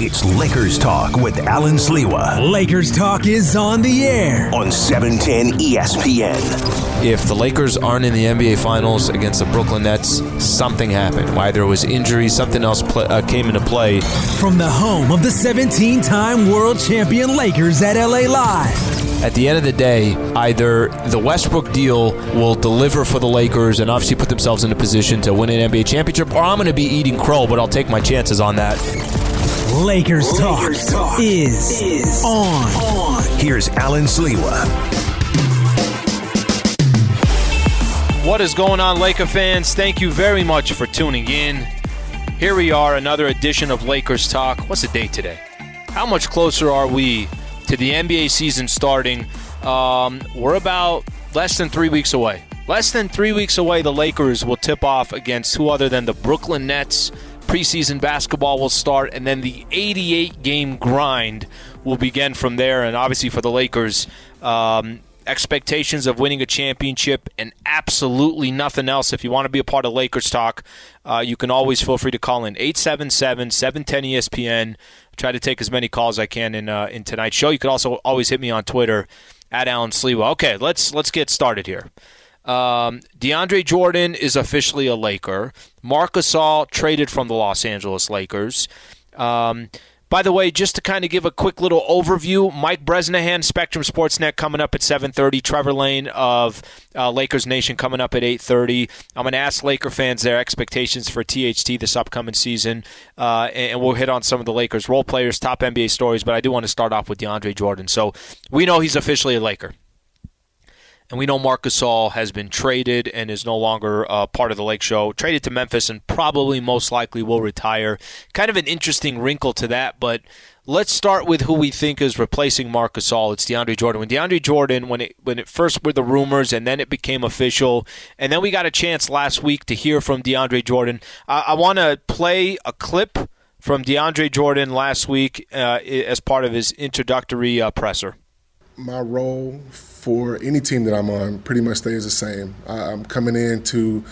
It's Lakers Talk with Alan Sliwa Lakers Talk is on the air. on 710 ESPN. If the Lakers aren't in the NBA Finals against the Brooklyn Nets, something happened. Either it was injury, something else pla uh, came into play. From the home of the 17 time world champion Lakers at LA Live. At the end of the day, either the Westbrook deal will deliver for the Lakers and obviously put themselves in a position to win an NBA championship, or I'm going to be eating crow, but I'll take my chances on that. Lakers Talk, is, on. Here's Alan Sliwa. What is going on, Laker fans? Thank you very much for tuning in. Here we are, another edition of Lakers Talk. What's the date today? How much closer are we to the NBA season starting? Um, we're about less than three weeks away. Less than three weeks away, the Lakers will tip off against who other than the Brooklyn Nets. Preseason basketball will start, and then the 88 game grind will begin from there. And obviously, for the Lakers, um, expectations of winning a championship and absolutely nothing else. If you want to be a part of Lakers talk, uh, you can always feel free to call in 877 710 ESPN. Try to take as many calls as I can in uh, in tonight's show. You could also always hit me on Twitter at Alan Sliwa. Okay, let's let's get started here. Um, DeAndre Jordan is officially a Laker. Marc Gasol traded from the Los Angeles Lakers. Um, by the way, just to kind of give a quick little overview, Mike Bresnahan, Spectrum Sportsnet, coming up at 7:30. Trevor Lane of uh, Lakers Nation coming up at 8:30. I'm going to ask Laker fans their expectations for THT this upcoming season, uh, and we'll hit on some of the Lakers role players, top NBA stories. But I do want to start off with DeAndre Jordan. So we know he's officially a Laker. And we know Marc Gasol has been traded and is no longer uh, part of the Lake Show. Traded to Memphis and probably most likely will retire. Kind of an interesting wrinkle to that, but let's start with who we think is replacing Marc Gasol. It's DeAndre Jordan. When DeAndre Jordan, when it when it first were the rumors and then it became official, and then we got a chance last week to hear from DeAndre Jordan. I, I want to play a clip from DeAndre Jordan last week uh, as part of his introductory uh, presser. My role for any team that I'm on pretty much stays the same. I, I'm coming in to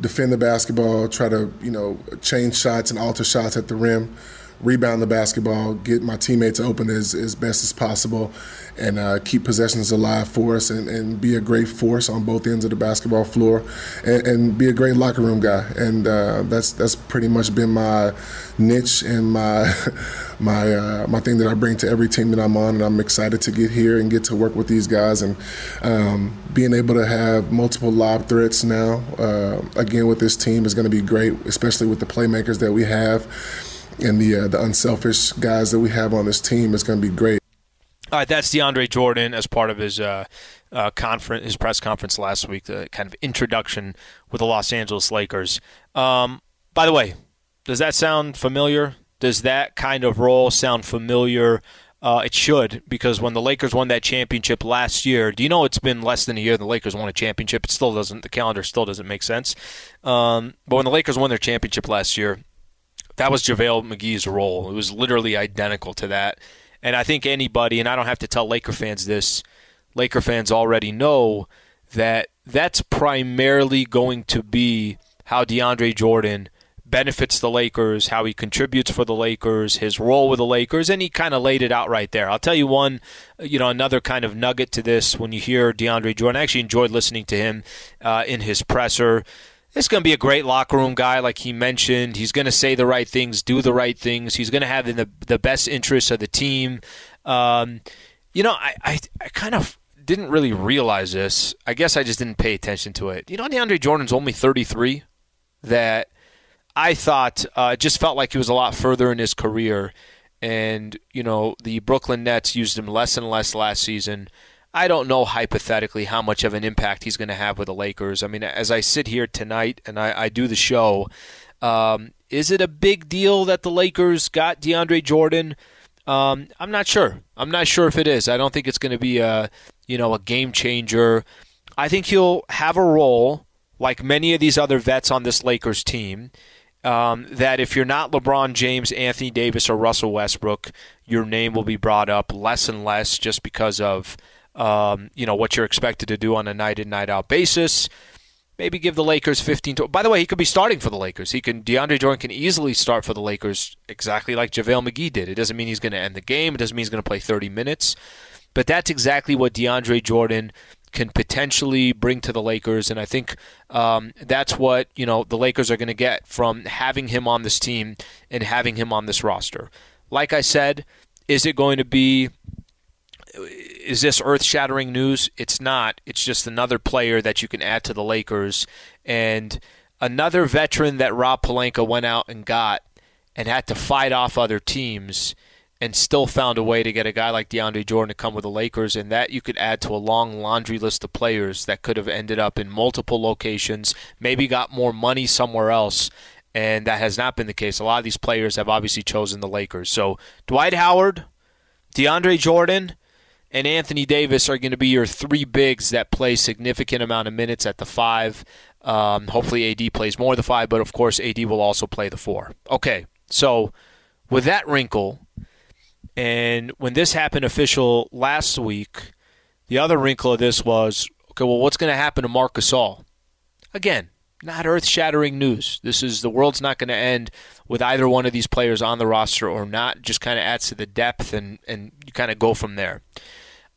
defend the basketball, try to you know change shots and alter shots at the rim, rebound the basketball, get my teammates open as, as best as possible, and uh, keep possessions alive for us, and, and be a great force on both ends of the basketball floor, and, and be a great locker room guy. And uh, that's that's pretty much been my niche and my my uh, my thing that I bring to every team that I'm on, and I'm excited to get here and get to work with these guys, and um, being able to have multiple lob threats now uh, again with this team is going to be great, especially with the playmakers that we have and the uh, the unselfish guys that we have on this team. It's going to be great. All right, that's DeAndre Jordan as part of his uh, uh, conference, his press conference last week, the kind of introduction with the Los Angeles Lakers. Um, by the way, does that sound familiar? Does that kind of role sound familiar? Uh, it should, because when the Lakers won that championship last year, do you know it's been less than a year the Lakers won a championship? It still doesn't, the calendar still doesn't make sense. Um, but when the Lakers won their championship last year, that was JaVale McGee's role. It was literally identical to that. And I think anybody, and I don't have to tell Laker fans this, Laker fans already know that that's primarily going to be how DeAndre Jordan benefits the Lakers, how he contributes for the Lakers, his role with the Lakers, and he kind of laid it out right there. I'll tell you one, you know, another kind of nugget to this when you hear DeAndre Jordan. I actually enjoyed listening to him uh, in his presser. This is going to be a great locker room guy, like he mentioned. He's going to say the right things, do the right things. He's going to have the the best interests of the team. Um, you know, I, I, I kind of didn't really realize this. I guess I just didn't pay attention to it. You know, DeAndre Jordan's only 33. That I thought uh, just felt like he was a lot further in his career. And, you know, the Brooklyn Nets used him less and less last season. I don't know hypothetically how much of an impact he's going to have with the Lakers. I mean, as I sit here tonight and I, I do the show, Um, is it a big deal that the Lakers got DeAndre Jordan? Um, I'm not sure. I'm not sure if it is. I don't think it's going to be a you know a game changer. I think he'll have a role like many of these other vets on this Lakers team. Um, that if you're not LeBron James, Anthony Davis, or Russell Westbrook, your name will be brought up less and less just because of um, you know what you're expected to do on a night in night out basis. Maybe give the Lakers 15. To, by the way, he could be starting for the Lakers. He can DeAndre Jordan can easily start for the Lakers exactly like JaVale McGee did. It doesn't mean he's going to end the game. It doesn't mean he's going to play 30 minutes. But that's exactly what DeAndre Jordan can potentially bring to the Lakers, and I think um, that's what you know the Lakers are going to get from having him on this team and having him on this roster. Like I said, is it going to be? Is this earth-shattering news? It's not. It's just another player that you can add to the Lakers, and another veteran that Rob Pelinka went out and got and had to fight off other teams and still found a way to get a guy like DeAndre Jordan to come with the Lakers, and that you could add to a long laundry list of players that could have ended up in multiple locations, maybe got more money somewhere else, and that has not been the case. A lot of these players have obviously chosen the Lakers. So Dwight Howard, DeAndre Jordan, and Anthony Davis are going to be your three bigs that play significant amount of minutes at the five. Um, hopefully AD plays more of the five, but of course AD will also play the four. Okay, so with that wrinkle and when this happened official last week, the other wrinkle of this was okay, well, what's going to happen to Marc Gasol? Again, not earth shattering news. This is the world's not going to end with either one of these players on the roster or not. Just kind of adds to the depth and, and you kind of go from there.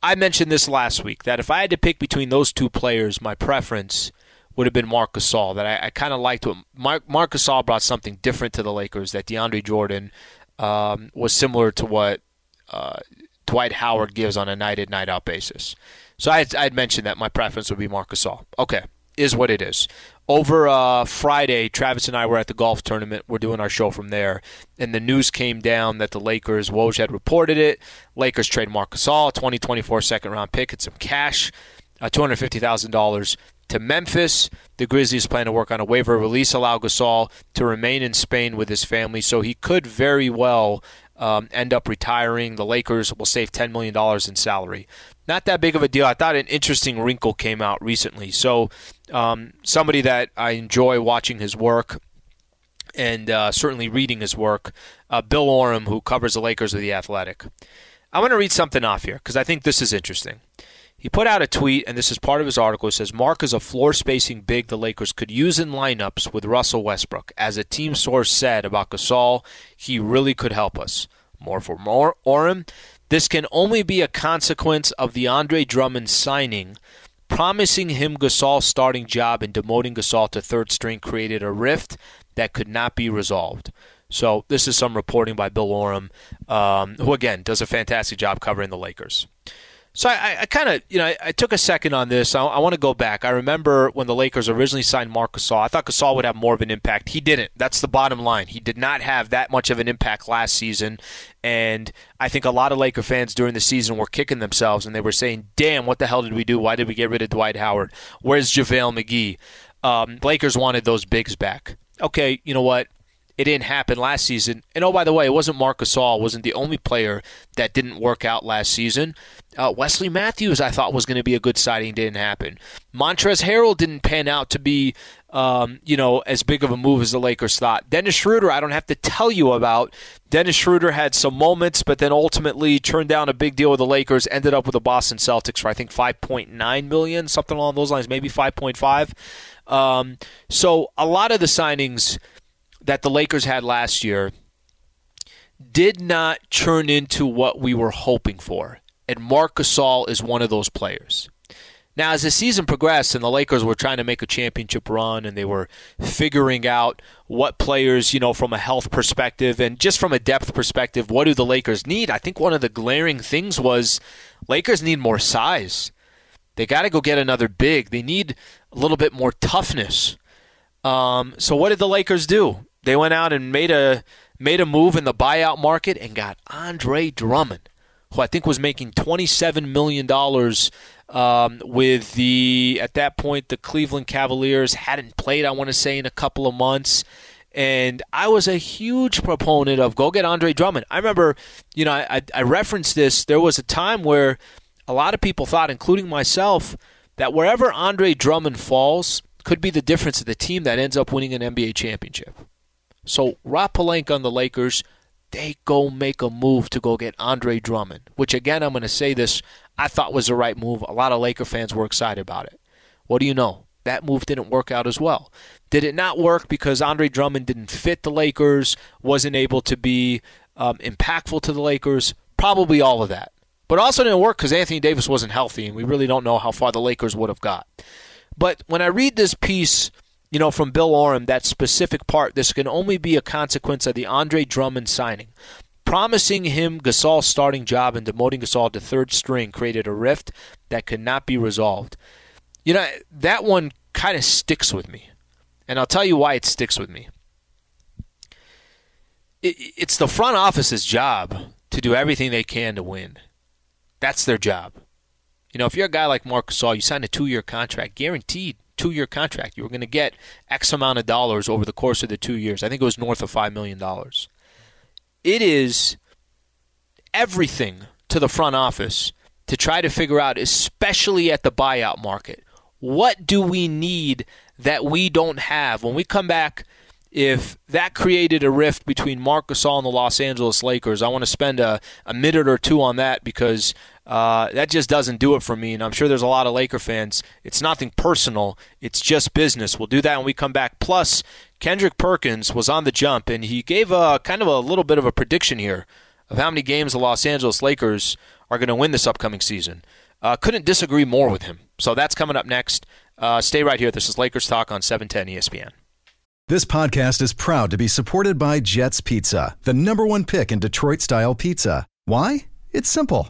I mentioned this last week that if I had to pick between those two players, my preference would have been Marc Gasol. That I, I kind of liked what Marc, Marc Gasol brought something different to the Lakers that DeAndre Jordan um, was similar to what uh, Dwight Howard gives on a night in, night out basis. So I had mentioned that my preference would be Marc Gasol. Okay, is what it is. Over uh, Friday, Travis and I were at the golf tournament. We're doing our show from there, and the news came down that the Lakers, Woj had reported it. Lakers trade Marc Gasol, 2024 second round pick, and some cash, uh, $250,000 to Memphis. The Grizzlies plan to work on a waiver release, allow Gasol to remain in Spain with his family, so he could very well um, end up retiring. The Lakers will save $10 million in salary. Not that big of a deal. I thought an interesting wrinkle came out recently. So, um, somebody that I enjoy watching his work and uh, certainly reading his work, uh, Bill Oram, who covers the Lakers with The Athletic. I want to read something off here because I think this is interesting. He put out a tweet, and this is part of his article. It says Marc is a floor spacing big the Lakers could use in lineups with Russell Westbrook. As a team source said about Gasol, he really could help us. More for more Oram. This can only be a consequence of the Andre Drummond signing. Promising him Gasol's starting job and demoting Gasol to third string created a rift that could not be resolved. So this is some reporting by Bill Oram, um, who again does a fantastic job covering the Lakers. So I, I kind of, you know, I, I, took a second on this. I, I want to go back. I remember when the Lakers originally signed Marc Gasol. I thought Gasol would have more of an impact. He didn't. That's the bottom line. He did not have that much of an impact last season, and I think a lot of Laker fans during the season were kicking themselves and they were saying, "Damn, what the hell did we do? Why did we get rid of Dwight Howard? Where's JaVale McGee?" Um, Lakers wanted those bigs back. Okay, you know what? It didn't happen last season. And oh, by the way, it wasn't Marc Gasol wasn't the only player that didn't work out last season. Uh, Wesley Matthews, I thought was going to be a good signing, didn't happen. Montrezl Harrell didn't pan out to be, um, you know, as big of a move as the Lakers thought. Dennis Schroeder, I don't have to tell you about. Dennis Schroeder had some moments, but then ultimately turned down a big deal with the Lakers. Ended up with the Boston Celtics for I think 5.9 million, something along those lines, maybe 5.5. Um, so a lot of the signings that the Lakers had last year did not turn into what we were hoping for. And Marc Gasol is one of those players. Now, as the season progressed and the Lakers were trying to make a championship run and they were figuring out what players, you know, from a health perspective and just from a depth perspective, what do the Lakers need? I think one of the glaring things was Lakers need more size. They got to go get another big. They need a little bit more toughness. Um, so, what did the Lakers do? They went out and made a made a move in the buyout market and got Andre Drummond, who I think was making twenty seven million dollars. Um, with the at that point the Cleveland Cavaliers hadn't played, I want to say, in a couple of months, And I was a huge proponent of go get Andre Drummond. I remember, you know, I, I referenced this. There was a time where a lot of people thought, including myself, that wherever Andre Drummond falls could be the difference of the team that ends up winning an NBA championship. So Rob Pelinka on the Lakers, they go make a move to go get Andre Drummond, which again, I'm going to say this, I thought was the right move. A lot of Laker fans were excited about it. What do you know? That move didn't work out as well. Did it not work because Andre Drummond didn't fit the Lakers, wasn't able to be um, impactful to the Lakers? Probably all of that. But also didn't work because Anthony Davis wasn't healthy, and we really don't know how far the Lakers would have got. But when I read this piece, you know, from Bill Oram, that specific part, this can only be a consequence of the Andre Drummond signing. Promising him Gasol's starting job and demoting Gasol to third string created a rift that could not be resolved. You know, that one kind of sticks with me. And I'll tell you why it sticks with me. it's the front office's job to do everything they can to win. That's their job. You know, if you're a guy like Marc Gasol, you sign a two-year contract, guaranteed two-year contract. You were going to get X amount of dollars over the course of the two years. I think it was north of five million dollars. It is everything to the front office to try to figure out, especially at the buyout market, what do we need that we don't have? When we come back, if that created a rift between Marc Gasol and the Los Angeles Lakers, I want to spend a, a minute or two on that because uh, that just doesn't do it for me. And I'm sure there's a lot of Laker fans. It's nothing personal, it's just business. We'll do that when we come back. Plus, Kendrick Perkins was on the jump and he gave a kind of a little bit of a prediction here of how many games the Los Angeles Lakers are going to win this upcoming season. Uh, couldn't disagree more with him. So that's coming up next. Uh, stay right here. This is Lakers Talk on 710 ESPN. This podcast is proud to be supported by Jets Pizza, the number one pick in Detroit style pizza. Why? It's simple.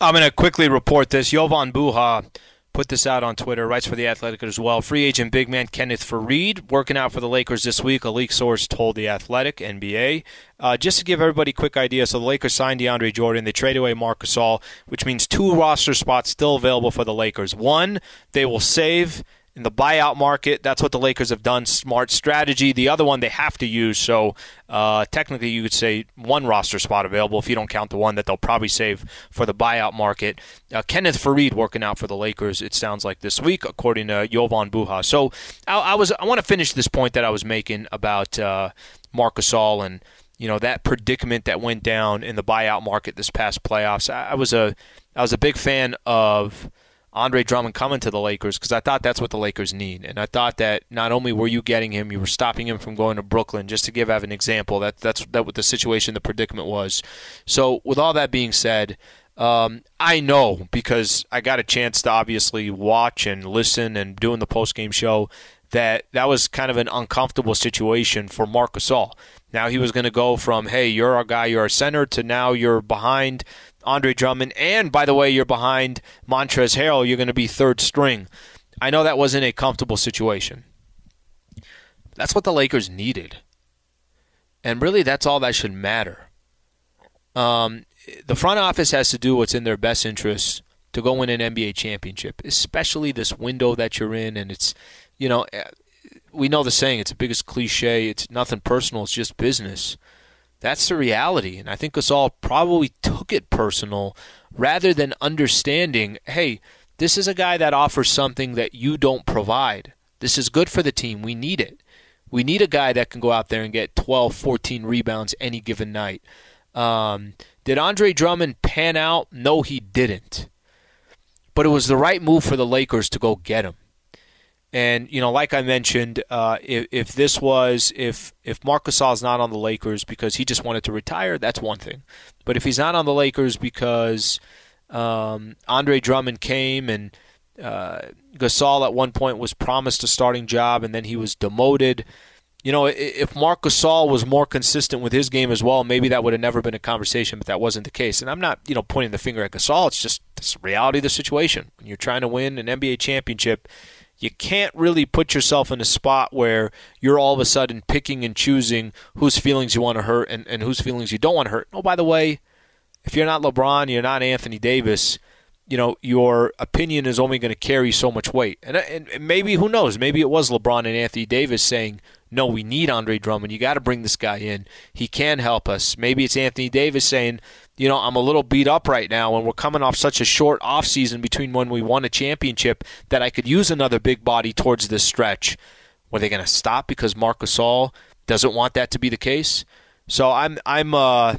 I'm going to quickly report this. Jovan Buha put this out on Twitter, writes for The Athletic as well. Free agent big man Kenneth Faried working out for the Lakers this week, a leak source told The Athletic, NBA. Uh, just to give everybody a quick idea, so the Lakers signed DeAndre Jordan. They trade away Marc Gasol, which means two roster spots still available for the Lakers. One, they will save – in the buyout market. That's what the Lakers have done. Smart strategy. The other one they have to use. So uh, technically, you could say one roster spot available if you don't count the one that they'll probably save for the buyout market. Uh, Kenneth Faried working out for the Lakers. It sounds like this week, according to Jovan Buha. So I, I was I want to finish this point that I was making about uh, Marc Gasol and you know that predicament that went down in the buyout market this past playoffs. I, I was a I was a big fan of Andre Drummond coming to the Lakers because I thought that's what the Lakers need. And I thought that not only were you getting him, you were stopping him from going to Brooklyn. Just to give Evan an example, that that's that what the situation, the predicament was. So with all that being said, um, I know because I got a chance to obviously watch and listen and doing the post game show that that was kind of an uncomfortable situation for Marc Gasol. Now he was going to go from hey, you're our guy, you're a center, to now you're behind Andre Drummond. And by the way, you're behind Montrezl Harrell. You're going to be third string. I know that wasn't a comfortable situation. That's what the Lakers needed. And really, that's all that should matter. Um, the front office has to do what's in their best interest to go win an NBA championship, especially this window that you're in. And it's, you know, we know the saying, it's the biggest cliche. It's nothing personal, it's just business. That's the reality. And I think Gasol probably took it personal rather than understanding, hey, this is a guy that offers something that you don't provide. This is good for the team. We need it. We need a guy that can go out there and get 12, 14 rebounds any given night. Um, did Andre Drummond pan out? No, he didn't. But it was the right move for the Lakers to go get him. And you know, like I mentioned, uh, if, if this was if if Marc is not on the Lakers because he just wanted to retire, that's one thing. But if he's not on the Lakers because um, Andre Drummond came and uh, Gasol at one point was promised a starting job and then he was demoted, you know, if Marc Gasol was more consistent with his game as well, maybe that would have never been a conversation, but that wasn't the case. And I'm not, you know, pointing the finger at Gasol. It's just the reality of the situation. When you're trying to win an NBA championship, you can't really put yourself in a spot where you're all of a sudden picking and choosing whose feelings you want to hurt and, and whose feelings you don't want to hurt. Oh, by the way, if you're not LeBron, you're not Anthony Davis, you know, your opinion is only going to carry so much weight. And, and maybe, who knows, maybe it was LeBron and Anthony Davis saying, no, we need Andre Drummond. You got to bring this guy in. He can help us. Maybe it's Anthony Davis saying, you know, I'm a little beat up right now, and we're coming off such a short off season between when we won a championship that I could use another big body towards this stretch. Were they going to stop because Marc Gasol doesn't want that to be the case? So I'm I'm uh,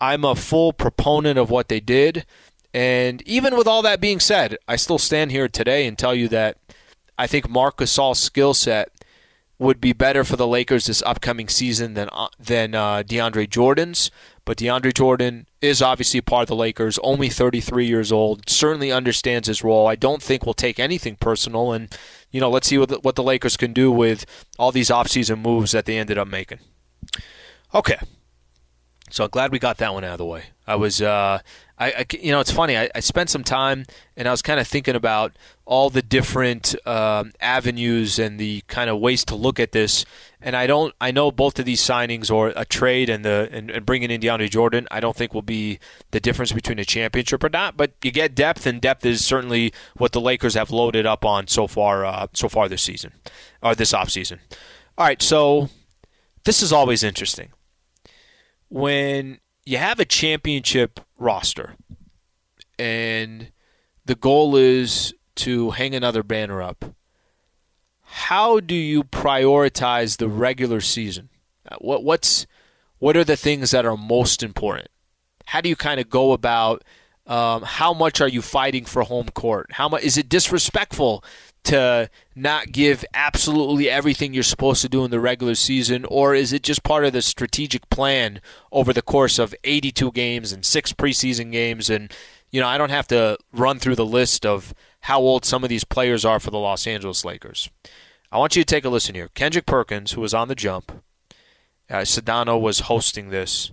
I'm a full proponent of what they did, and even with all that being said, I still stand here today and tell you that I think Marc Gasol's skill set would be better for the Lakers this upcoming season than uh, than uh, DeAndre Jordan's. But DeAndre Jordan is obviously part of the Lakers, only 33 years old, certainly understands his role. I don't think will take anything personal, and you know, let's see what the, what the Lakers can do with all these offseason moves that they ended up making. Okay, so I'm glad we got that one out of the way. I was uh, I, I, you know, it's funny. I, I, spent some time and I was kind of thinking about all the different um, avenues and the kind of ways to look at this. And I don't, I know both of these signings or a trade and the and, and bringing in DeAndre Jordan, I don't think will be the difference between a championship or not. But you get depth, and depth is certainly what the Lakers have loaded up on so far, uh, so far this season or this offseason. All right, so this is always interesting when you have a championship roster and the goal is to hang another banner up, how do you prioritize the regular season? Uh, what what's what are the things that are most important? How do you kind of go about um, how much are you fighting for home court? How much is it disrespectful to not give absolutely everything you're supposed to do in the regular season, or is it just part of the strategic plan over the course of 82 games and six preseason games? And, you know, I don't have to run through the list of how old some of these players are for the Los Angeles Lakers. I want you to take a listen here. Kendrick Perkins, who was on the jump, uh, Sedano was hosting this,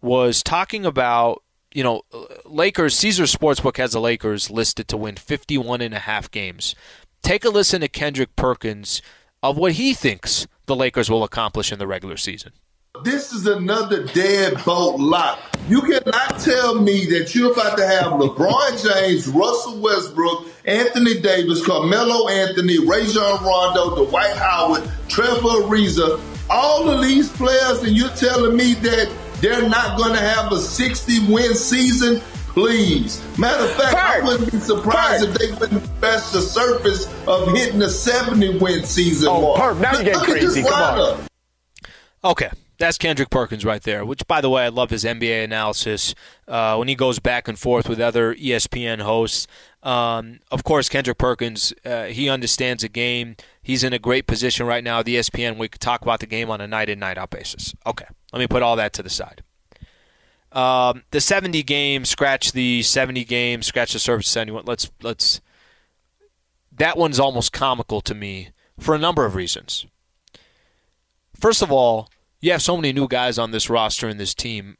was talking about you know, Lakers, Caesar Sportsbook has the Lakers listed to win 51 and a half games. Take a listen to Kendrick Perkins of what he thinks the Lakers will accomplish in the regular season. This is another deadbolt lock. You cannot tell me that you're about to have LeBron James, Russell Westbrook, Anthony Davis, Carmelo Anthony, Rajon Rondo, Dwight Howard, Trevor Ariza, all of these players, and you're telling me that they're not going to have a 60 win season? Please. Matter of fact, I wouldn't be surprised if they wouldn't scratch the surface of hitting a 70 win season. Oh, Perk, now you're getting crazy. Come on. Okay. That's Kendrick Perkins right there, which, by the way, I love his NBA analysis uh, when he goes back and forth with other ESPN hosts. Um, of course, Kendrick Perkins, uh, he understands the game. He's in a great position right now at the ESPN. We could talk about the game on a night in, night out basis. Okay, let me put all that to the side. Um, the 70 game, scratch the 70 game, scratch the service anyone. Let's let's. That one's almost comical to me for a number of reasons. First of all, you have so many new guys on this roster and this team.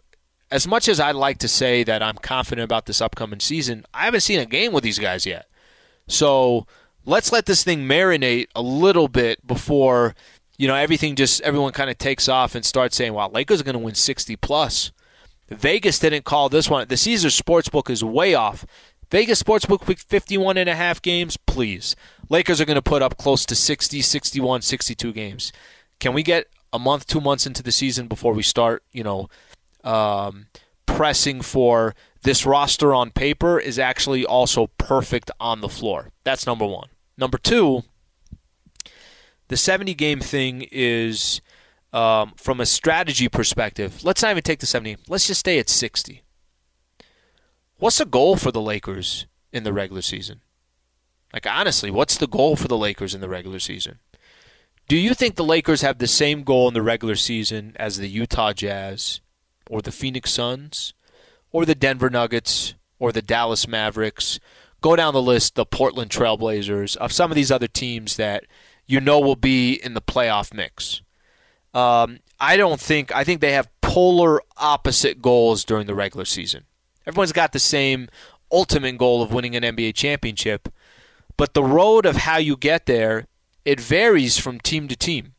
As much as I'd like to say that I'm confident about this upcoming season, I haven't seen a game with these guys yet. So let's let this thing marinate a little bit before you know everything just everyone kind of takes off and starts saying, "Wow, Lakers are going to win 60 plus." Vegas didn't call this one. The Caesar Sportsbook is way off. Vegas Sportsbook picked 51 and a half games, please. Lakers are going to put up close to 60, 61, 62 games. Can we get a month, two months into the season before we start, you know, um, pressing for this roster on paper is actually also perfect on the floor? That's number one. Number two, the 70 game thing is um, from a strategy perspective, let's not even take the 70. Let's just stay at 60. What's the goal for the Lakers in the regular season? Like, honestly, what's the goal for the Lakers in the regular season? Do you think the Lakers have the same goal in the regular season as the Utah Jazz or the Phoenix Suns or the Denver Nuggets or the Dallas Mavericks? Go down the list, the Portland Trailblazers, of some of these other teams that you know will be in the playoff mix. Um, I don't think I think they have polar opposite goals during the regular season. Everyone's got the same ultimate goal of winning an NBA championship, but the road of how you get there it varies from team to team.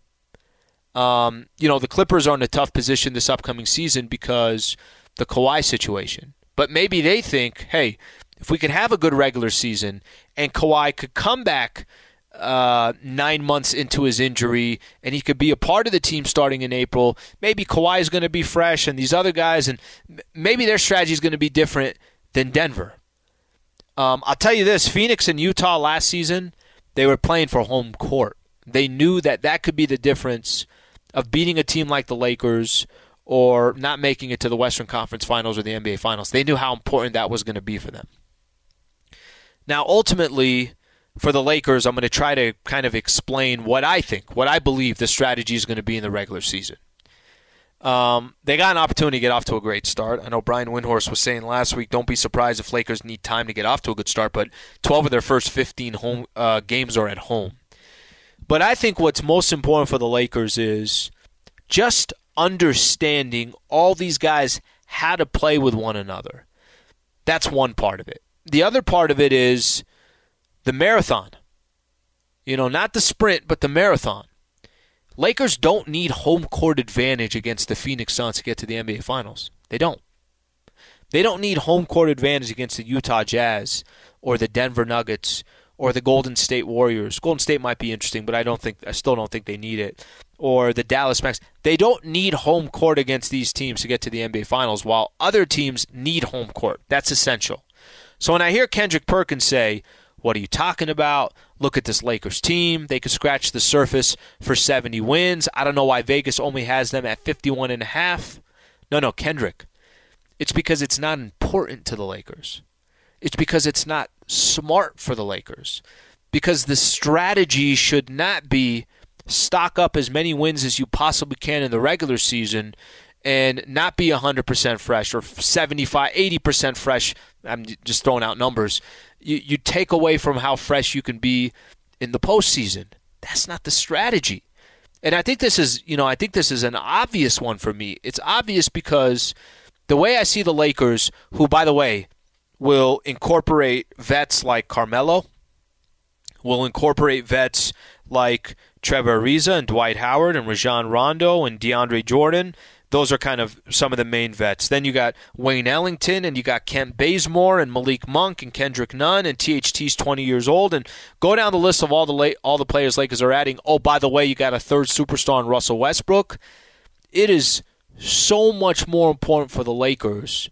Um, you know, the Clippers are in a tough position this upcoming season because the Kawhi situation. But maybe they think, hey, if we could have a good regular season and Kawhi could come back uh, nine months into his injury, and he could be a part of the team starting in April. Maybe Kawhi is going to be fresh, and these other guys, and maybe their strategy is going to be different than Denver. Um, I'll tell you this: Phoenix and Utah last season, they were playing for home court. They knew that that could be the difference of beating a team like the Lakers or not making it to the Western Conference Finals or the NBA Finals. They knew how important that was going to be for them. Now, ultimately for the Lakers, I'm going to try to kind of explain what I think, what I believe the strategy is going to be in the regular season. Um, they got an opportunity to get off to a great start. I know Brian Windhorst was saying last week, don't be surprised if Lakers need time to get off to a good start, but 12 of their first 15 home uh, games are at home. But I think what's most important for the Lakers is just understanding all these guys how to play with one another. That's one part of it. The other part of it is the marathon. You know, not the sprint, but the marathon. Lakers don't need home court advantage against the Phoenix Suns to get to the NBA Finals. They don't. They don't need home court advantage against the Utah Jazz or the Denver Nuggets or the Golden State Warriors. Golden State might be interesting, but I don't think I still don't think they need it. Or the Dallas Mavs. They don't need home court against these teams to get to the NBA Finals, while other teams need home court. That's essential. So when I hear Kendrick Perkins say, what are you talking about? Look at this Lakers team. They could scratch the surface for 70 wins. I don't know why Vegas only has them at 51 and a half. No, no, Kendrick. It's because it's not important to the Lakers. It's because it's not smart for the Lakers. Because the strategy should not be stock up as many wins as you possibly can in the regular season and not be 100% fresh or 75, 80% fresh. I'm just throwing out numbers you, you take away from how fresh you can be in the postseason. That's not the strategy. And I think this is, you know, I think this is an obvious one for me. It's obvious because the way I see the Lakers, who, by the way, will incorporate vets like Carmelo, will incorporate vets like Trevor Ariza and Dwight Howard and Rajon Rondo and DeAndre Jordan those are kind of some of the main vets. Then you got Wayne Ellington and you got Kent Bazemore and Malik Monk and Kendrick Nunn and THT's 20 years old and go down the list of all the late, all the players Lakers are adding. Oh, by the way, you got a third superstar in Russell Westbrook. It is so much more important for the Lakers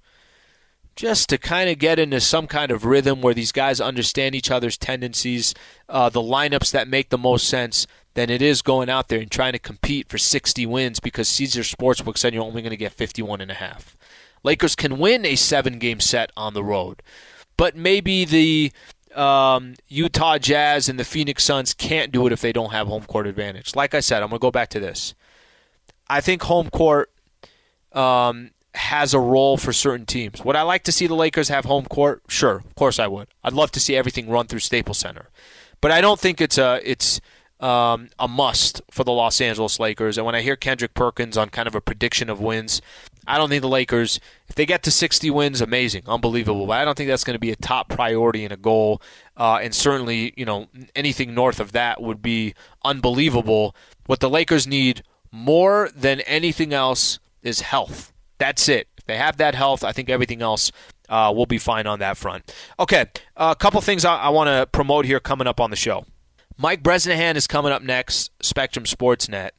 just to kind of get into some kind of rhythm where these guys understand each other's tendencies, uh, the lineups that make the most sense than it is going out there and trying to compete for 60 wins because Caesar Sportsbook said you're only going to get 51 and a half. Lakers can win a seven-game set on the road, but maybe the um, Utah Jazz and the Phoenix Suns can't do it if they don't have home court advantage. Like I said, I'm going to go back to this. I think home court um, has a role for certain teams. Would I like to see the Lakers have home court? Sure, of course I would. I'd love to see everything run through Staples Center, but I don't think it's a it's um, a must for the Los Angeles Lakers. And when I hear Kendrick Perkins on kind of a prediction of wins, I don't think the Lakers, if they get to 60 wins, amazing, unbelievable. But I don't think that's going to be a top priority and a goal. Uh, and certainly, you know, anything north of that would be unbelievable. What the Lakers need more than anything else is health. That's it. If they have that health, I think everything else uh, will be fine on that front. Okay, a couple things I, I want to promote here coming up on the show. Mike Bresnahan is coming up next, Spectrum Sportsnet.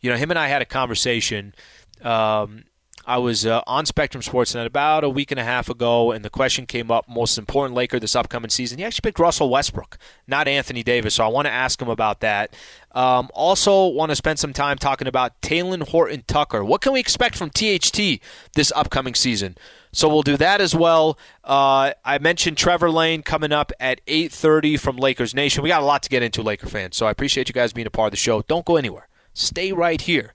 You know, him and I had a conversation. Um, I was uh, on Spectrum Sportsnet about a week and a half ago, and the question came up: most important Laker this upcoming season. He actually picked Russell Westbrook, not Anthony Davis. So I want to ask him about that. Um, also, want to spend some time talking about Talen Horton Tucker. What can we expect from THT this upcoming season? So we'll do that as well. Uh, I mentioned Trevor Lane coming up at 8:30 from Lakers Nation. We got a lot to get into, Laker fans. So I appreciate you guys being a part of the show. Don't go anywhere. Stay right here.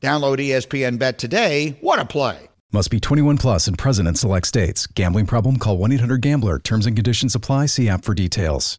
Download ESPN Bet today. What a play! Must be 21 plus and present in select states. Gambling problem? Call 1 800 GAMBLER. Terms and conditions apply. See app for details.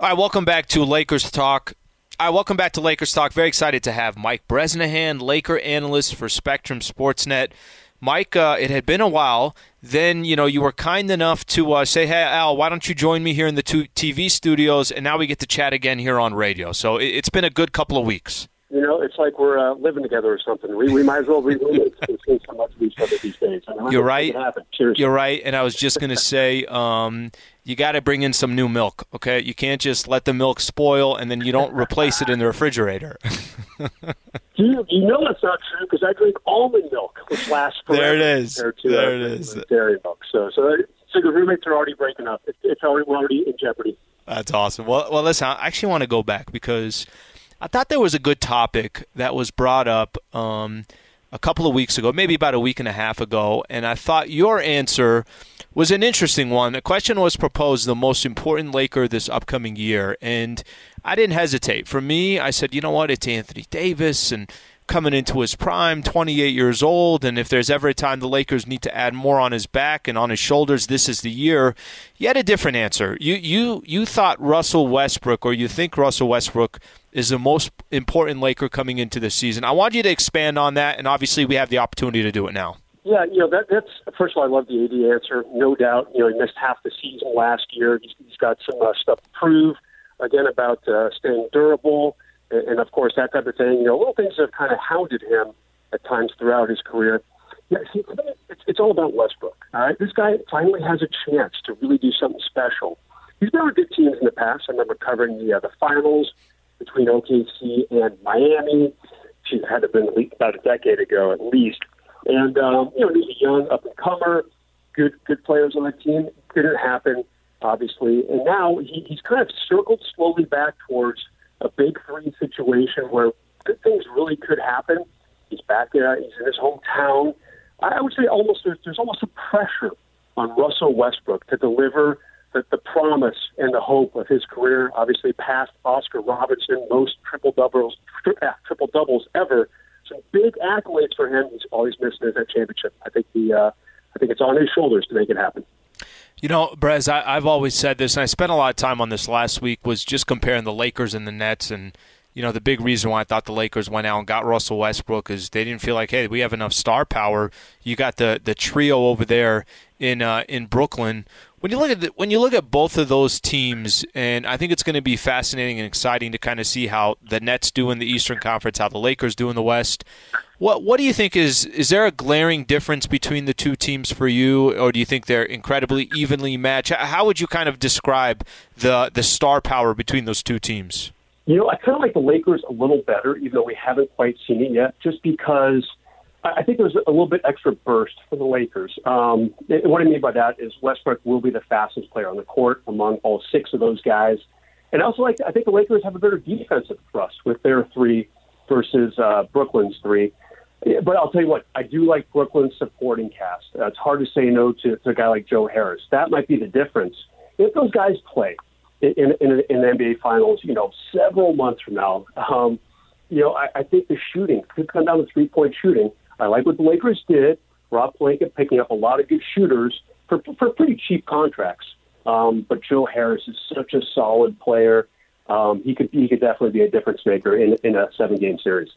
All right, welcome back to Lakers Talk. Right, welcome back to Lakers Talk. Very excited to have Mike Bresnahan, Laker analyst for Spectrum Sportsnet. Mike, uh, it had been a while. Then, you know, you were kind enough to uh, say, hey, Al, why don't you join me here in the TV studios? And now we get to chat again here on radio. So it's been a good couple of weeks. You know, it's like we're uh, living together or something. We, we might as well be roommates. We've seen so much of each other these days. You're right. You're right. And I was just going to say, um, you got to bring in some new milk. Okay, you can't just let the milk spoil and then you don't replace it in the refrigerator. you, you know that's not true because I drink almond milk, which lasts forever. There it is. To, there uh, it is. Dairy milk. So, so, so the roommates are already breaking up. It's, it's already we're already in jeopardy. That's awesome. Well, well, listen. I actually want to go back because I thought there was a good topic that was brought up. Um, a couple of weeks ago, maybe about a week and a half ago, and I thought your answer was an interesting one. The question was proposed the most important Laker this upcoming year, and I didn't hesitate. For me, I said, you know what, it's Anthony Davis and coming into his prime, 28 years old, and if there's ever a time the Lakers need to add more on his back and on his shoulders, this is the year. Had a different answer. You you you thought Russell Westbrook, or you think Russell Westbrook is the most important Laker coming into the season. I want you to expand on that, and obviously we have the opportunity to do it now. Yeah, you know that that's first of all, I love the AD answer. No doubt, you know he missed half the season last year. he's, he's got some uh, stuff to prove. Again about uh, staying durable, and, of course that type of thing. You know, little things have kind of hounded him at times throughout his career. Yeah, see, it's, it's all about Westbrook. All right, this guy finally has a chance to really do something special. He's been on good teams in the past. I remember covering the uh, the finals between OKC and Miami. She had to been about a decade ago at least. And um, you know, he's a young up and comer, good good players on the team. Didn't happen, obviously. And now he, he's kind of circled slowly back towards a big three situation where good things really could happen. He's back there. He's in his hometown. I would say almost there's, there's almost a pressure on Russell Westbrook to deliver the, the promise and the hope of his career. Obviously, past Oscar Robertson, most triple doubles, tri- triple doubles ever. Some big accolades for him. He's always missing that championship. I think the uh, I think it's on his shoulders to make it happen. You know, Brez, I, I've always said this, and I spent a lot of time on this last week. Was just comparing the Lakers and the Nets, and you know, the big reason why I thought the Lakers went out and got Russell Westbrook is they didn't feel like, hey, we have enough star power. You got the the trio over there in uh, in Brooklyn when you look at the, when you look at both of those teams, and I think it's going to be fascinating and exciting to kind of see how the Nets do in the Eastern Conference, how the Lakers do in the West. What what do you think is is there a glaring difference between the two teams for you, or do you think they're incredibly evenly matched? How would you kind of describe the the star power between those two teams? You know, I kind of like the Lakers a little better, even though we haven't quite seen it yet, just because I think there's a little bit extra burst for the Lakers. Um, what I mean by that is Westbrook will be the fastest player on the court among all six of those guys. And I also, like I think the Lakers have a better defensive thrust with their three versus uh, Brooklyn's three. But I'll tell you what, I do like Brooklyn's supporting cast. Uh, it's hard to say no to, to a guy like Joe Harris. That might be the difference. If those guys play in, in, in the NBA Finals, you know, several months from now, um, you know, I, I think the shooting could come down to three point shooting. I like what the Lakers did. Rob Pelinka picking up a lot of good shooters for, for pretty cheap contracts. Um, but Joe Harris is such a solid player. Um, he could he could definitely be a difference maker in in a seven game series.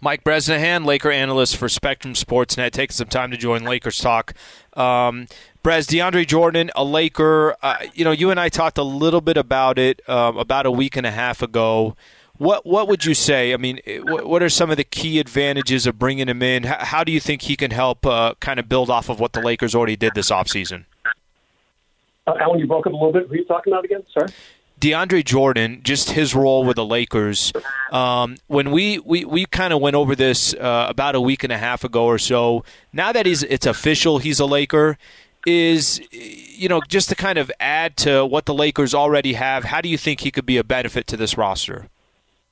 Mike Bresnahan, Laker analyst for Spectrum Sportsnet, taking some time to join Lakers talk. Um, Brez, DeAndre Jordan, a Laker. Uh, you know, you and I talked a little bit about it um, about a week and a half ago. What what would you say? I mean, what, what are some of the key advantages of bringing him in? How, how do you think he can help uh, kind of build off of what the Lakers already did this offseason? Uh, Alan, you broke up a little bit. Who are you talking about again? Sorry. DeAndre Jordan, just his role with the Lakers. Um, when we, we, we kind of went over this uh, about a week and a half ago or so, now that he's it's official, he's a Laker. Is you know just to kind of add to what the Lakers already have. How do you think he could be a benefit to this roster?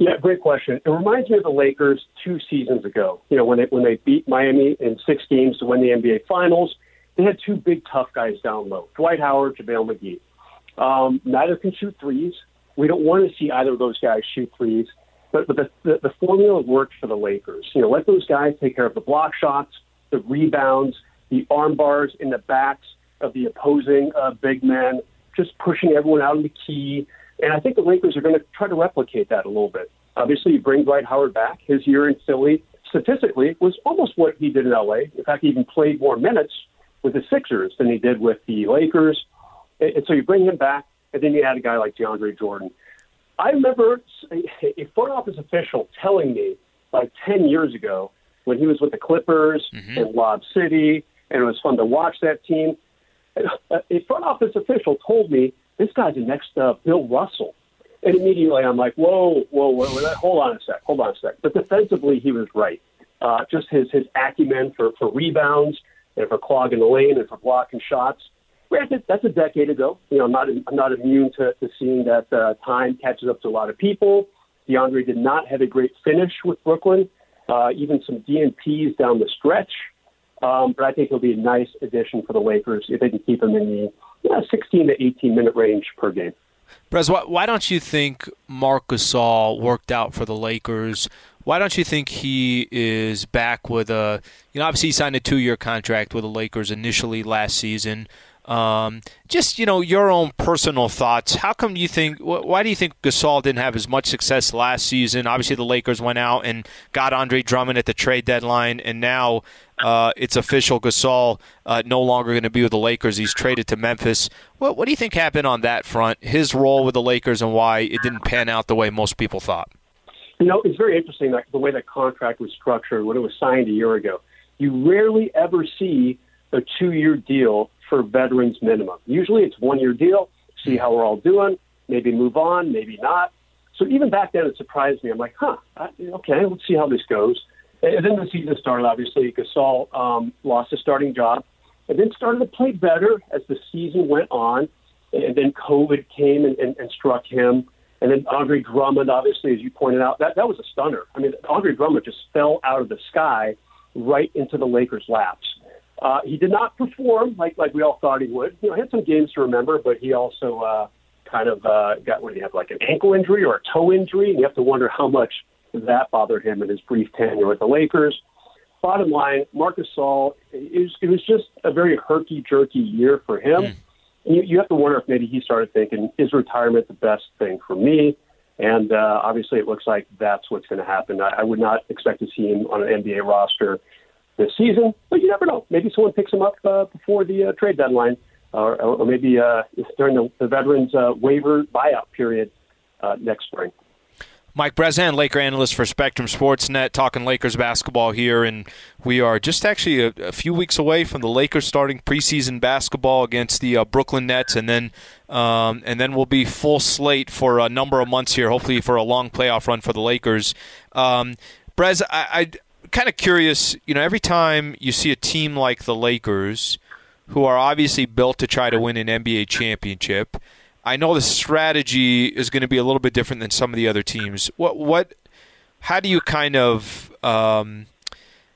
Yeah, great question. It reminds me of the Lakers two seasons ago. You know when they when they beat Miami in six games to win the NBA Finals, they had two big tough guys down low: Dwight Howard, JaVale McGee. Um, neither can shoot threes. We don't want to see either of those guys shoot threes. But, but the, the, the formula worked for the Lakers. You know, let those guys take care of the block shots, the rebounds, the arm bars in the backs of the opposing uh, big men, just pushing everyone out in the key. And I think the Lakers are going to try to replicate that a little bit. Obviously, you bring Dwight Howard back. His year in Philly, statistically, was almost what he did in LA. In fact, he even played more minutes with the Sixers than he did with the Lakers. And so you bring him back, and then you add a guy like DeAndre Jordan. I remember a front office official telling me like 10 years ago when he was with the Clippers mm-hmm. in Lob City, and it was fun to watch that team. A front office official told me this guy's the next uh, Bill Russell. And immediately I'm like, whoa, whoa, whoa, whoa, hold on a sec, hold on a sec. But defensively, he was right. Uh, just his his acumen for, for rebounds and for clogging the lane and for blocking shots. Granted, that's a decade ago. You know, I'm not I'm not immune to, to seeing that uh, time catches up to a lot of people. DeAndre did not have a great finish with Brooklyn, uh, even some DNPs down the stretch. Um, but I think he'll be a nice addition for the Lakers if they can keep him in the know, 16 to 18 minute range per game. Brez, why, why don't you think Marc Gasol worked out for the Lakers? Why don't you think he is back with a, you know, obviously he signed a two year contract with the Lakers initially last season. Um, just you know your own personal thoughts. How come you think? Why do you think Gasol didn't have as much success last season? Obviously, the Lakers went out and got Andre Drummond at the trade deadline, and now uh, it's official. Gasol uh, no longer going to be with the Lakers. He's traded to Memphis. What, what do you think happened on that front? His role with the Lakers and why it didn't pan out the way most people thought. You know, it's very interesting that the way that contract was structured when it was signed a year ago. You rarely ever see a two-year deal for veterans minimum. Usually it's one year deal, see how we're all doing, maybe move on, maybe not. So even back then it surprised me. I'm like, huh, okay, let's see how this goes. And then the season started, obviously. Gasol um, lost his starting job and then started to play better as the season went on. And then COVID came and, and, and struck him. And then Andre Drummond, obviously, as you pointed out, that, that was a stunner. I mean, Andre Drummond just fell out of the sky right into the Lakers' laps. Uh, he did not perform like like we all thought he would. You know, he had some games to remember, but he also uh, kind of uh, got what you have like an ankle injury or a toe injury, and you have to wonder how much that bothered him in his brief tenure with the Lakers. Bottom line, Marc Gasol, it was, it was just a very herky jerky year for him. Mm. And you, you have to wonder if maybe he started thinking, is retirement the best thing for me? And uh, obviously, it looks like that's what's going to happen. I, I would not expect to see him on an NBA roster this season, but you never know. Maybe someone picks him up uh, before the uh, trade deadline, or, or maybe uh, during the, the veterans uh, waiver buyout period uh, next spring. Mike Bresnahan, Laker analyst for Spectrum Sportsnet, talking Lakers basketball here, and we are just actually a, a few weeks away from the Lakers starting preseason basketball against the uh, Brooklyn Nets, and then um, and then we'll be full slate for a number of months here, hopefully for a long playoff run for the Lakers. Um, Brez, I, I kind of curious. You know, every time you see a team like the Lakers, who are obviously built to try to win an NBA championship, I know the strategy is going to be a little bit different than some of the other teams. What what? How do you kind of um,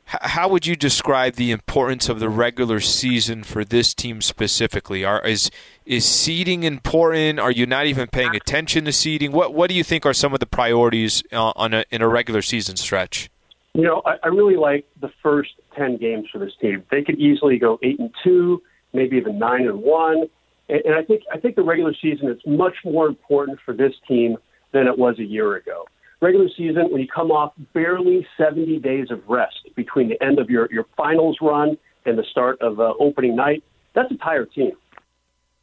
how would you describe the importance of the regular season for this team specifically? Are is is seeding important? Are you not even paying attention to seeding? What what do you think are some of the priorities uh, on a, in a regular season stretch? You know, I, I really like the first ten games for this team. They could easily go eight and two, maybe even nine and one. And, and I think I think the regular season is much more important for this team than it was a year ago. regular season, when you come off barely 70 days of rest between the end of your, your finals run and the start of uh, opening night, that's a tired team.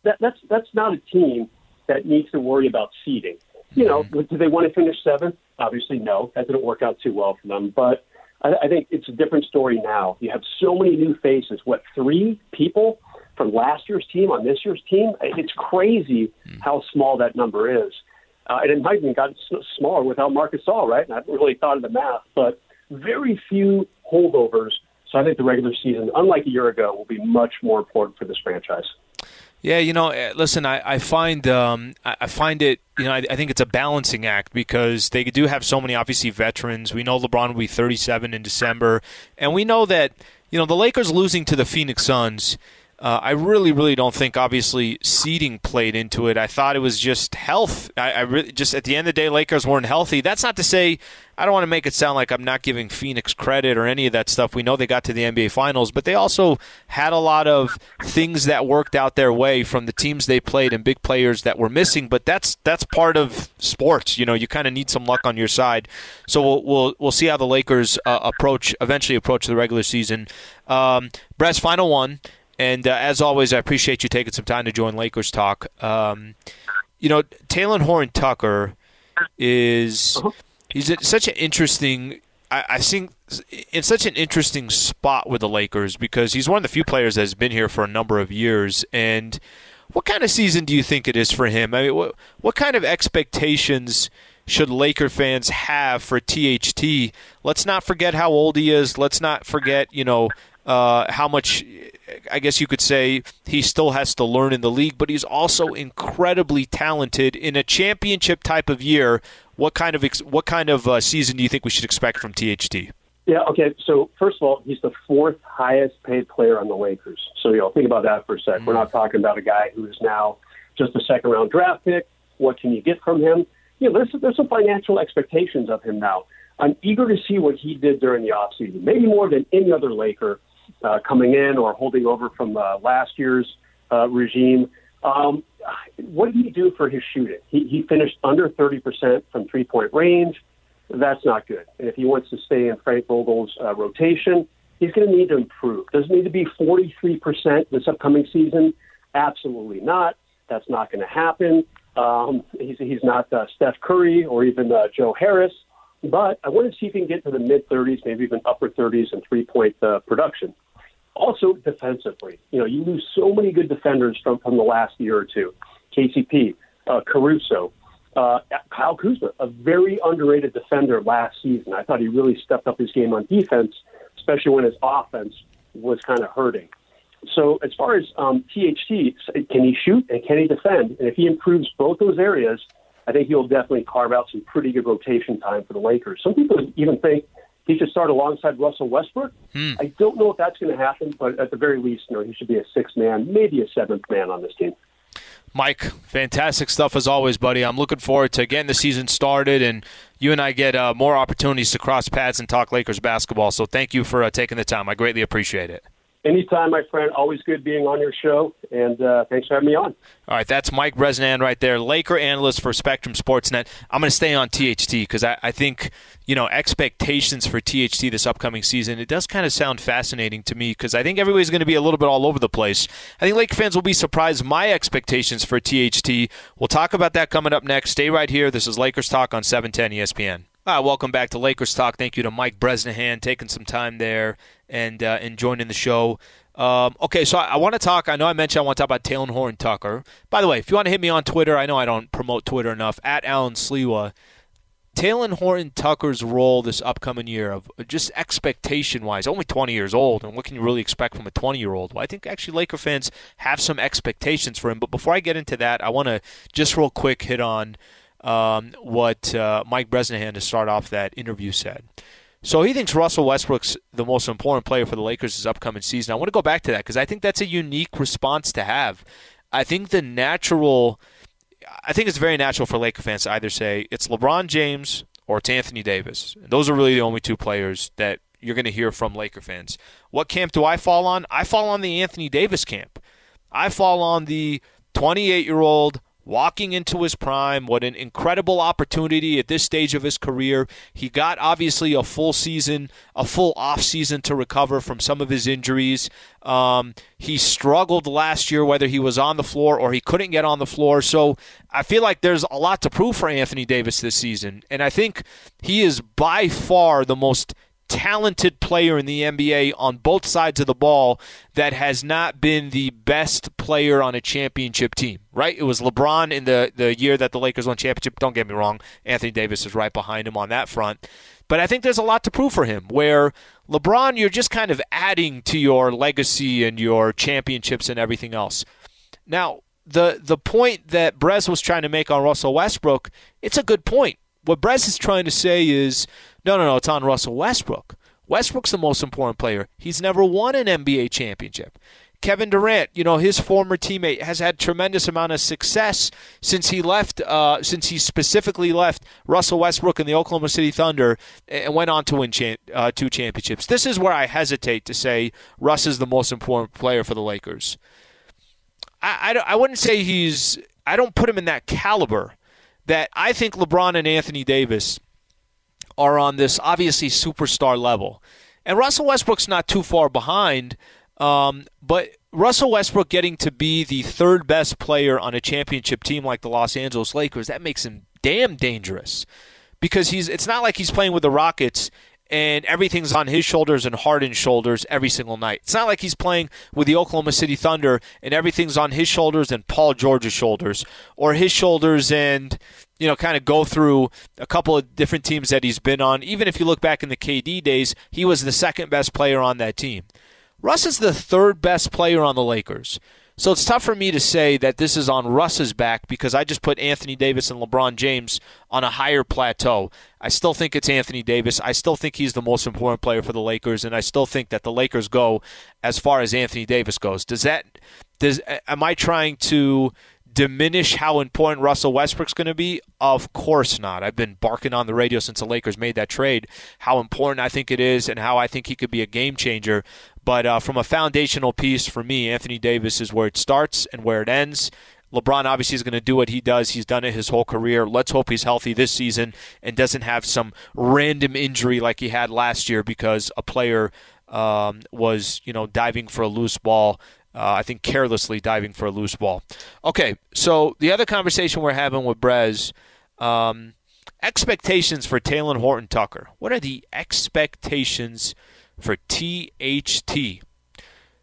That, that's, that's not a team that needs to worry about seeding. You know, mm-hmm. do they want to finish seventh? Obviously, no. That didn't work out too well for them. But I, I think it's a different story now. You have so many new faces. What, three people from last year's team on this year's team? It's crazy mm-hmm. how small that number is. Uh, and it might even gotten smaller without Marc Gasol, right? And I haven't really thought of the math, but very few holdovers. So I think the regular season, unlike a year ago, will be much more important for this franchise. Yeah, you know, eh, listen, I, I find um, I find it, you know, I, I, think it's a balancing act because they do have so many obviously veterans. We know LeBron will be 37 in December, and we know that you know the Lakers losing to the Phoenix Suns uh, I really, really don't think obviously seeding played into it. I thought it was just health. I, I really just at the end of the day, Lakers weren't healthy. That's not to say I don't want to make it sound like I'm not giving Phoenix credit or any of that stuff. We know they got to the NBA Finals, but they also had a lot of things that worked out their way from the teams they played and big players that were missing. But that's that's part of sports. You know, you kind of need some luck on your side. So we'll we'll, we'll see how the Lakers uh, approach eventually approach the regular season. Um, Brez final one. And uh, as always, I appreciate you taking some time to join Lakers Talk. Um, you know, Talen Horton Tucker is he's such an interesting. I, I think in such an interesting spot with the Lakers because he's one of the few players that has been here for a number of years. And what kind of season do you think it is for him? I mean, what what kind of expectations? should Laker fans have for THT? Let's not forget how old he is. Let's not forget, you know, uh, how much I guess you could say he still has to learn in the league, but he's also incredibly talented in a championship type of year. What kind of what kind of uh, season do you think we should expect from THT? Yeah. Okay. So first of all, he's the fourth highest paid player on the Lakers. So you know, think about that for a 2nd mm-hmm. We're not talking about a guy who is now just a second round draft pick. What can you get from him? You know, there's there's some financial expectations of him now. I'm eager to see what he did during the offseason, maybe more than any other Laker uh, coming in or holding over from uh, last year's uh, regime. Um, what did he do for his shooting? He, he finished under 30% from three point range. That's not good. And if he wants to stay in Frank Vogel's uh, rotation, he's going to need to improve. Does it need to be 43% this upcoming season? Absolutely not. That's not going to happen. Um, he's, he's not uh, Steph Curry or even uh, Joe Harris. But I want to see if he can get to the mid 30s, maybe even upper 30s in three point uh, production. Also, defensively, you know, you lose so many good defenders from, from the last year or two. KCP, uh, Caruso, uh, Kyle Kuzma, a very underrated defender last season. I thought he really stepped up his game on defense, especially when his offense was kind of hurting. So, as far as um, THT, can he shoot and can he defend? And if he improves both those areas, I think he'll definitely carve out some pretty good rotation time for the Lakers. Some people even think he should start alongside Russell Westbrook. Hmm. I don't know if that's going to happen, but at the very least, you know, he should be a sixth man, maybe a seventh man on this team. Mike, fantastic stuff as always, buddy. I'm looking forward to getting the season started and you and I get uh, more opportunities to cross paths and talk Lakers basketball. So thank you for uh, taking the time. I greatly appreciate it. Anytime, my friend. Always good being on your show, and uh, thanks for having me on. All right, that's Mike Bresnahan right there, Laker analyst for Spectrum Sportsnet. I'm going to stay on THT because I, I, think you know expectations for THT this upcoming season. It does kind of sound fascinating to me because I think everybody's going to be a little bit all over the place. I think Laker fans will be surprised. My expectations for THT. We'll talk about that coming up next. Stay right here. This is Lakers Talk on 710 ESPN. Uh, welcome back to Lakers Talk. Thank you to Mike Bresnahan taking some time there and uh, and joining the show. Um, okay, so I, I want to talk. I know I mentioned I want to talk about Talen Horton Tucker. By the way, if you want to hit me on Twitter, I know I don't promote Twitter enough. At Alan Sliwa, Talen Horton Tucker's role this upcoming year of just expectation wise, only 20 years old, and what can you really expect from a 20 year old? Well, I think actually Laker fans have some expectations for him. But before I get into that, I want to just real quick hit on um, what uh, Mike Bresnahan to start off that interview said. So he thinks Russell Westbrook's the most important player for the Lakers this upcoming season. I want to go back to that because I think that's a unique response to have. I think the natural, I think it's very natural for Laker fans to either say it's LeBron James or it's Anthony Davis. Those are really the only two players that you're going to hear from Laker fans. What camp do I fall on? I fall on the Anthony Davis camp. I fall on the 28 year old walking into his prime. What an incredible opportunity at this stage of his career. He got obviously a full season, a full off season to recover from some of his injuries. Um, he struggled last year, whether he was on the floor or he couldn't get on the floor. So I feel like there's a lot to prove for Anthony Davis this season. And I think he is by far the most talented player in the NBA on both sides of the ball that has not been the best player on a championship team, right? It was LeBron in the, the year that the Lakers won championship. Don't get me wrong, Anthony Davis is right behind him on that front. But I think there's a lot to prove for him where LeBron, you're just kind of adding to your legacy and your championships and everything else. Now, the the point that Brez was trying to make on Russell Westbrook, it's a good point. What Brez is trying to say is no, no, no. It's on Russell Westbrook. Westbrook's the most important player. He's never won an NBA championship. Kevin Durant, you know, his former teammate, has had tremendous amount of success since he left, uh, since he specifically left Russell Westbrook and the Oklahoma City Thunder and went on to win cha- uh, two championships. This is where I hesitate to say Russ is the most important player for the Lakers. I, I, I wouldn't say he's, I don't put him in that caliber that I think LeBron and Anthony Davis – are on this obviously superstar level. And Russell Westbrook's not too far behind, um, but Russell Westbrook getting to be the third best player on a championship team like the Los Angeles Lakers, that makes him damn dangerous. Because he's it's not like he's playing with the Rockets and everything's on his shoulders and Harden's shoulders every single night. It's not like he's playing with the Oklahoma City Thunder and everything's on his shoulders and Paul George's shoulders, or his shoulders and you know, kind of go through a couple of different teams that he's been on. Even if you look back in the KD days, he was the second best player on that team. Russ is the third best player on the Lakers. So it's tough for me to say that this is on Russ's back because I just put Anthony Davis and LeBron James on a higher plateau. I still think it's Anthony Davis. I still think he's the most important player for the Lakers, and I still think that the Lakers go as far as Anthony Davis goes. Does that does am I trying to diminish how important Russell Westbrook's going to be? Of course not. I've been barking on the radio since the Lakers made that trade how important I think it is and how I think he could be a game changer. But uh, from a foundational piece for me, Anthony Davis is where it starts and where it ends. LeBron obviously is going to do what he does. He's done it his whole career. Let's hope he's healthy this season and doesn't have some random injury like he had last year because a player um, was, you know, diving for a loose ball uh, I think carelessly diving for a loose ball. Okay, so the other conversation we're having with Brez, um, expectations for Talen Horton Tucker. What are the expectations for THT?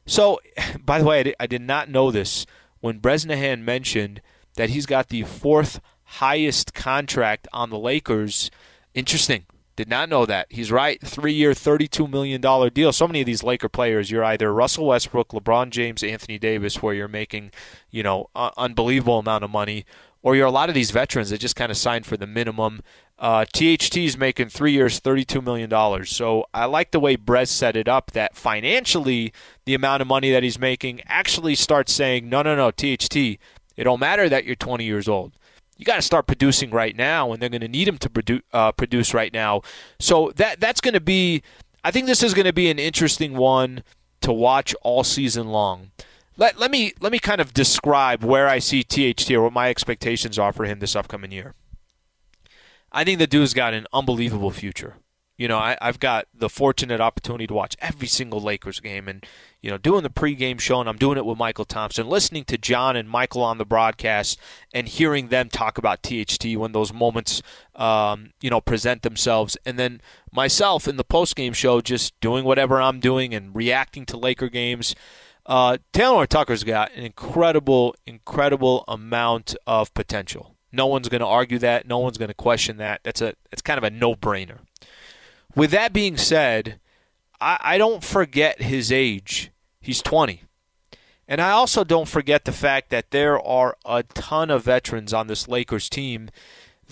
So, by the way, I did, I did not know this when Bresnahan mentioned that he's got the fourth highest contract on the Lakers. Interesting. Did not know that. He's right. Three year, $32 million deal. So many of these Laker players, you're either Russell Westbrook, LeBron James, Anthony Davis, where you're making, you know, unbelievable amount of money, or you're a lot of these veterans that just kind of signed for the minimum. Uh, THT is making three years, $32 million. So I like the way Brez set it up that financially, the amount of money that he's making actually starts saying, no, no, no, THT, it don't matter that you're 20 years old you got to start producing right now, and they're going to need him to produ- uh, produce right now. So that that's going to be. I think this is going to be an interesting one to watch all season long. Let, let me let me kind of describe where I see THT or what my expectations are for him this upcoming year. I think the dude's got an unbelievable future. You know, I, have got the fortunate opportunity to watch every single Lakers game and, you know, doing the pregame show, and I'm doing it with Mychal Thompson, listening to John and Mychal on the broadcast and hearing them talk about THT when those moments, um, you know, present themselves. And then myself in the postgame show just doing whatever I'm doing and reacting to Laker games. Uh, Taylor Tucker's got an incredible, incredible amount of potential. No one's going to argue that. No one's going to question that. That's a it's kind of a no-brainer. With that being said, I, I don't forget his age. He's 20. And I also don't forget the fact that there are a ton of veterans on this Lakers team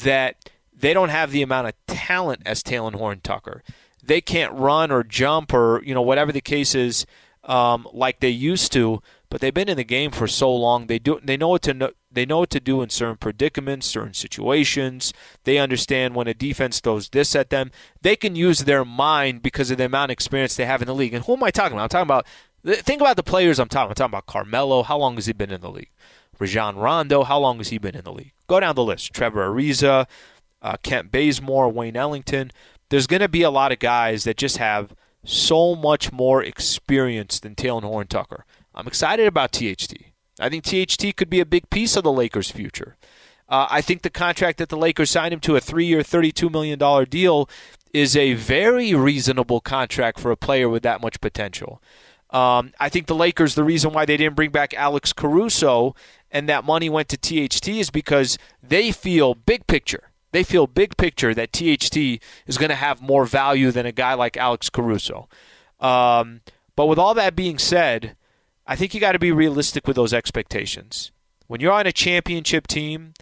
that they don't have the amount of talent as Talen Horton Tucker. They can't run or jump or you know whatever the case is um, like they used to but they've been in the game for so long. They do they know what to know, they know what to do in certain predicaments, certain situations. They understand when a defense throws this at them. They can use their mind because of the amount of experience they have in the league. And who am I talking about? I'm talking about think about the players I'm talking. I'm talking about Carmelo. How long has he been in the league? Rajon Rondo, how long has he been in the league? Go down the list. Trevor Ariza, uh, Kent Bazemore, Wayne Ellington. There's going to be a lot of guys that just have so much more experience than Horton Tucker. I'm excited about THT. I think THT could be a big piece of the Lakers' future. Uh, I think the contract that the Lakers signed him to, a three year, $32 million deal, is a very reasonable contract for a player with that much potential. Um, I think the Lakers, the reason why they didn't bring back Alex Caruso and that money went to THT is because they feel big picture. They feel big picture that THT is going to have more value than a guy like Alex Caruso. Um, but with all that being said, I think you got to be realistic with those expectations. When you're on a championship team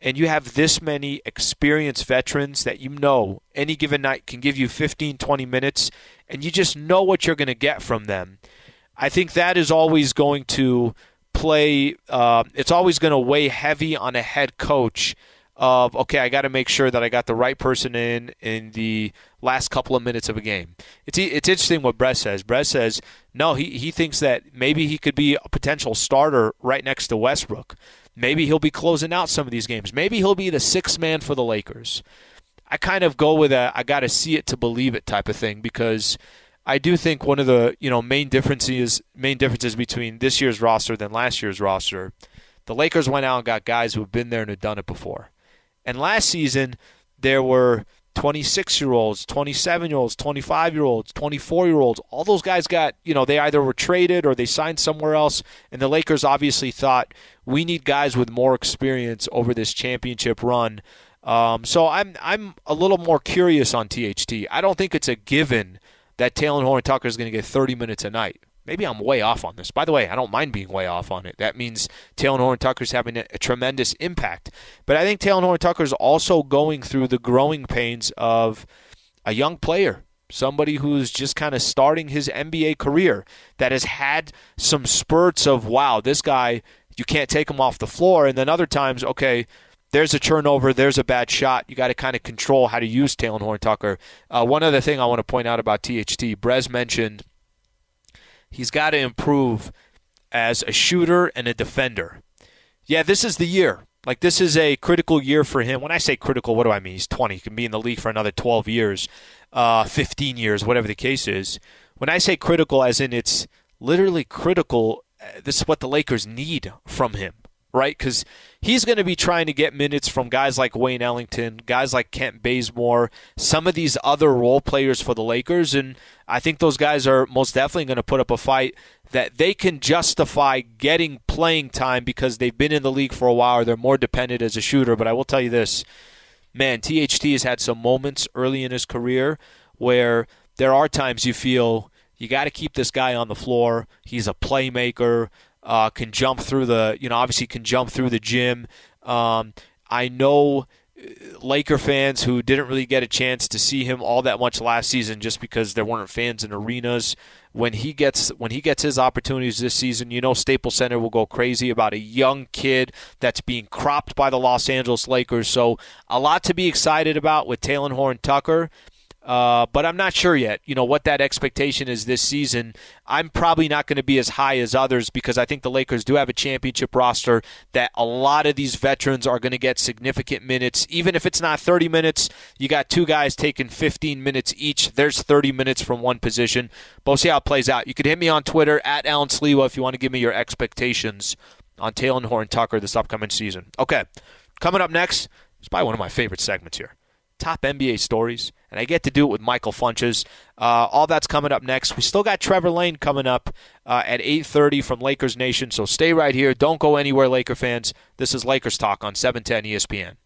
and you have this many experienced veterans that you know any given night can give you 15, 20 minutes, and you just know what you're going to get from them, I think that is always going to play, uh, it's always going to weigh heavy on a head coach of okay, I got to make sure that I got the right person in in the last couple of minutes of a game. It's it's interesting what Brez says. Brez says no, he he thinks that maybe he could be a potential starter right next to Westbrook. Maybe he'll be closing out some of these games. Maybe he'll be the sixth man for the Lakers. I kind of go with a I got to see it to believe it type of thing because I do think one of the you know main differences main differences between this year's roster than last year's roster, the Lakers went out and got guys who have been there and have done it before. And last season there were 26 year olds, 27 year olds, 25 year olds, 24 year olds. All those guys got, you know, they either were traded or they signed somewhere else. And the Lakers obviously thought we need guys with more experience over this championship run. Um, so I'm I'm a little more curious on THT. I don't think it's a given that Talen Horton Tucker is going to get 30 minutes a night. Maybe I'm way off on this. By the way, I don't mind being way off on it. That means Talen Horton Tucker's having a, a tremendous impact. But I think Talen Horton Tucker's also going through the growing pains of a young player somebody who's just kind of starting his NBA career that has had some spurts of wow, this guy you can't take him off the floor, and then other times, okay, there's a turnover, there's a bad shot. You got to kind of control how to use Talen Horton Tucker. Uh, one other thing I want to point out about THT, Brez mentioned he's got to improve as a shooter and a defender. Yeah, this is the year. Like this is a critical year for him. When I say critical, what do I mean? He's 20. He can be in the league for another 12 years, uh, 15 years, whatever the case is. When I say critical, as in it's literally critical, uh, this is what the Lakers need from him right? Because he's going to be trying to get minutes from guys like Wayne Ellington, guys like Kent Bazemore, some of these other role players for the Lakers. And I think those guys are most definitely going to put up a fight that they can justify getting playing time because they've been in the league for a while or they're more dependent as a shooter. But I will tell you this man, THT has had some moments early in his career where there are times you feel you got to keep this guy on the floor. He's a playmaker uh, can jump through the, you know, obviously can jump through the gym. Um, I know uh, Laker fans who didn't really get a chance to see him all that much last season just because there weren't fans in arenas. When he gets when he gets his opportunities this season, you know Staples Center will go crazy about a young kid that's being cropped by the Los Angeles Lakers. So a lot to be excited about with Talen Horton Tucker. Uh, but I'm not sure yet, you know, what that expectation is this season. I'm probably not going to be as high as others because I think the Lakers do have a championship roster that a lot of these veterans are going to get significant minutes. Even if it's not 30 minutes, you got two guys taking 15 minutes each. There's 30 minutes from one position. But we'll see how it plays out. You can hit me on Twitter at Alan Sliwa if you want to give me your expectations on Talen Horton Tucker this upcoming season. Okay, coming up next, it's probably one of my favorite segments here top NBA stories, and I get to do it with Michael Funches. Uh, all that's coming up next. We still got Trevor Lane coming up uh, at 8:30 from Lakers Nation, so stay right here. Don't go anywhere, Laker fans. This is Lakers Talk on 710 ESPN.